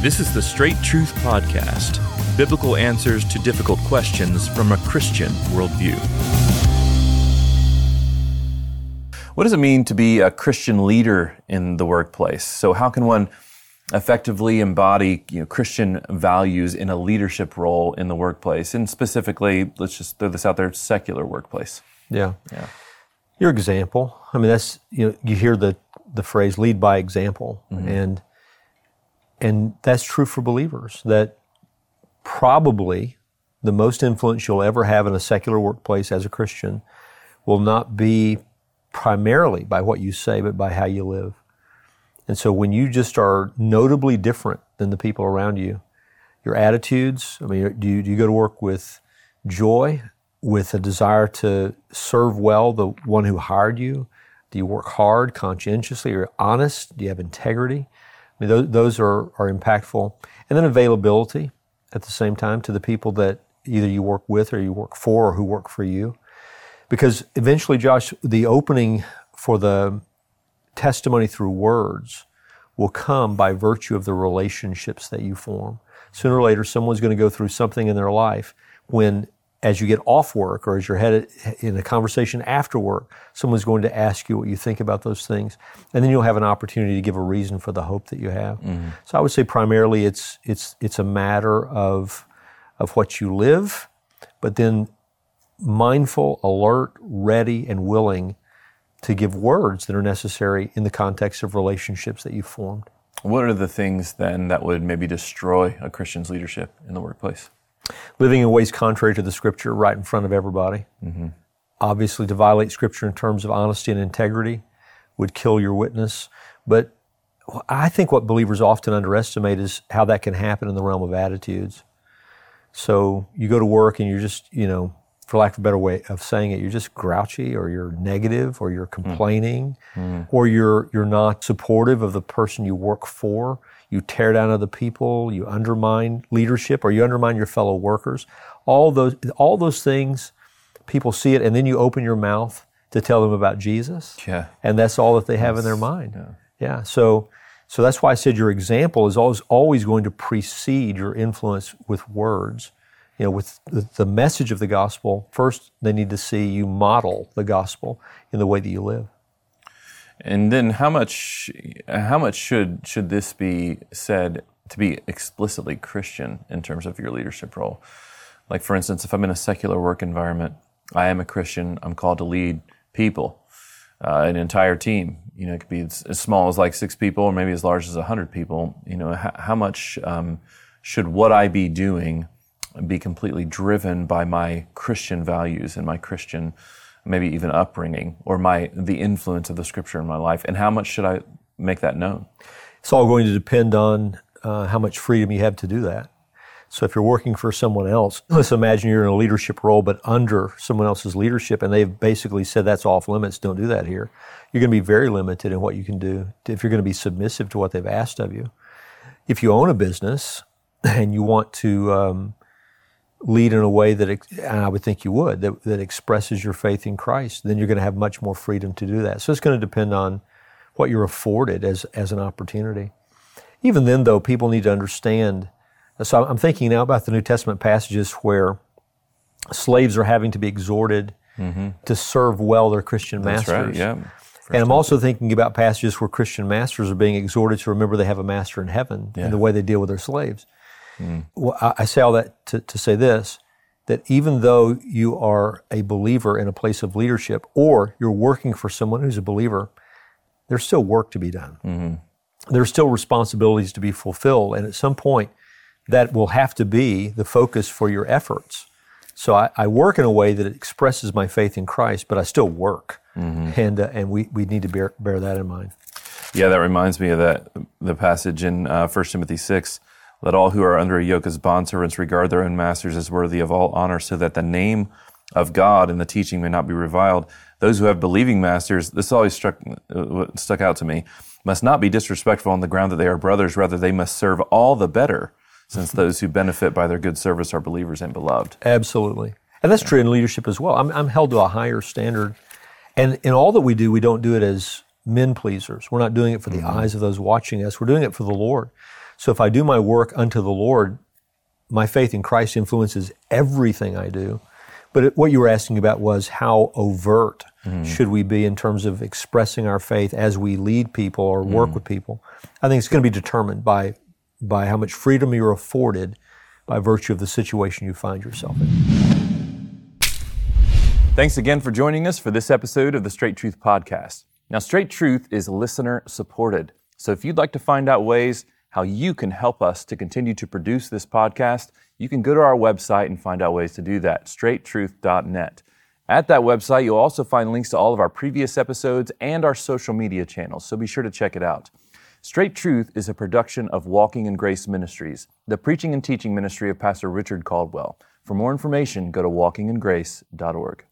This is the Straight Truth Podcast biblical answers to difficult questions from a Christian worldview. What does it mean to be a Christian leader in the workplace? So, how can one effectively embody you know, Christian values in a leadership role in the workplace? And specifically, let's just throw this out there secular workplace. Yeah. Yeah. Your example. I mean, that's, you know, you hear the, the phrase lead by example. Mm-hmm. And and that's true for believers that probably the most influence you'll ever have in a secular workplace as a Christian will not be primarily by what you say, but by how you live. And so when you just are notably different than the people around you, your attitudes, I mean, do you, do you go to work with joy, with a desire to serve well the one who hired you? Do you work hard, conscientiously? You honest? Do you have integrity? Mean, those, those are, are impactful. And then availability at the same time to the people that either you work with or you work for or who work for you. Because eventually, Josh, the opening for the testimony through words will come by virtue of the relationships that you form. Sooner or later, someone's going to go through something in their life when as you get off work or as you're headed in a conversation after work, someone's going to ask you what you think about those things. And then you'll have an opportunity to give a reason for the hope that you have. Mm-hmm. So I would say primarily it's, it's, it's a matter of, of what you live, but then mindful, alert, ready, and willing to give words that are necessary in the context of relationships that you've formed. What are the things then that would maybe destroy a Christian's leadership in the workplace? Living in ways contrary to the scripture right in front of everybody. Mm-hmm. Obviously, to violate scripture in terms of honesty and integrity would kill your witness. But I think what believers often underestimate is how that can happen in the realm of attitudes. So you go to work and you're just, you know, for lack of a better way of saying it, you're just grouchy or you're negative or you're mm. complaining mm. or you're you're not supportive of the person you work for you tear down other people, you undermine leadership, or you undermine your fellow workers. All those, all those things, people see it, and then you open your mouth to tell them about Jesus. Yeah. And that's all that they have that's, in their mind. Yeah. yeah. So, so that's why I said your example is always, always going to precede your influence with words. You know, with the, message of the gospel, first they need to see you model the gospel in the way that you live. And then how much how much should should this be said to be explicitly Christian in terms of your leadership role? Like for instance, if I'm in a secular work environment, I am a Christian. I'm called to lead people, uh, an entire team. You know, it could be as, as, small as like six people, or maybe as large as hundred people. You know, how, how much um, should what I be doing be completely driven by my Christian values and my Christian maybe even upbringing or my the influence of the scripture in my life. And how much should i make that known? It's all going to depend on uh, how much freedom you have to do that. So if you're working for someone else let's imagine you're in a leadership role but under someone else's leadership and they've basically said that's off limits don't do that here you're going to be very limited in what you can do if you're going to be submissive to what they've asked of you. If you own a business and you want to um, lead in a way that, and I would think you would, that, that expresses your faith in Christ, then you're going to have much more freedom to do that. So it's going to depend on what you're afforded as, as an opportunity. Even then, though, people need to understand. So I'm thinking now about the New Testament passages where slaves are having to be exhorted mm-hmm. to serve well their Christian That's masters. Right, yeah. and I'm also thinking about passages where Christian masters are being exhorted to remember they have a master in heaven yeah. and the way they deal with their slaves. Mm. Well, I say all that to, to say this that even though you are a believer in a place of leadership or you're working for someone who's a believer, there's still work to be done. Mm-hmm. There's still responsibilities to be fulfilled. And at some point, that will have to be the focus for your efforts. So I, I work in a way that expresses my faith in Christ, but I still work. Mm-hmm. And, uh, and we, we need to bear, bear that in mind. Yeah, that reminds me of that the passage in uh, 1 Timothy 6 let all who are under a yoke as bondservants regard their own masters as worthy of all honor, so that the name of God and the teaching may not be reviled. Those who have believing masters, this always struck, uh, stuck out to me, must not be disrespectful on the ground that they are brothers. Rather, they must serve all the better, since those who benefit by their good service are believers and beloved. Absolutely. And that's true in leadership as well. I'm, I'm held to a higher standard. And in all that we do, we don't do it as men pleasers. We're not doing it for the mm-hmm. eyes of those watching us. We're doing it for the Lord. So if I do my work unto the Lord, my faith in Christ influences everything I do. But what you were asking about was how overt mm. should we be in terms of expressing our faith as we lead people or work mm. with people. I think it's going to be determined by by how much freedom you're afforded by virtue of the situation you find yourself in. Thanks again for joining us for this episode of the Straight Truth Podcast. Now, Straight Truth is listener supported. So if you'd like to find out ways how you can help us to continue to produce this podcast, you can go to our website and find out ways to do that, straighttruth.net. At that website, you'll also find links to all of our previous episodes and our social media channels, so be sure to check it out. Straight Truth is a production of Walking in Grace Ministries, the preaching and teaching ministry of Pastor Richard Caldwell. For more information, go to walkingingrace.org.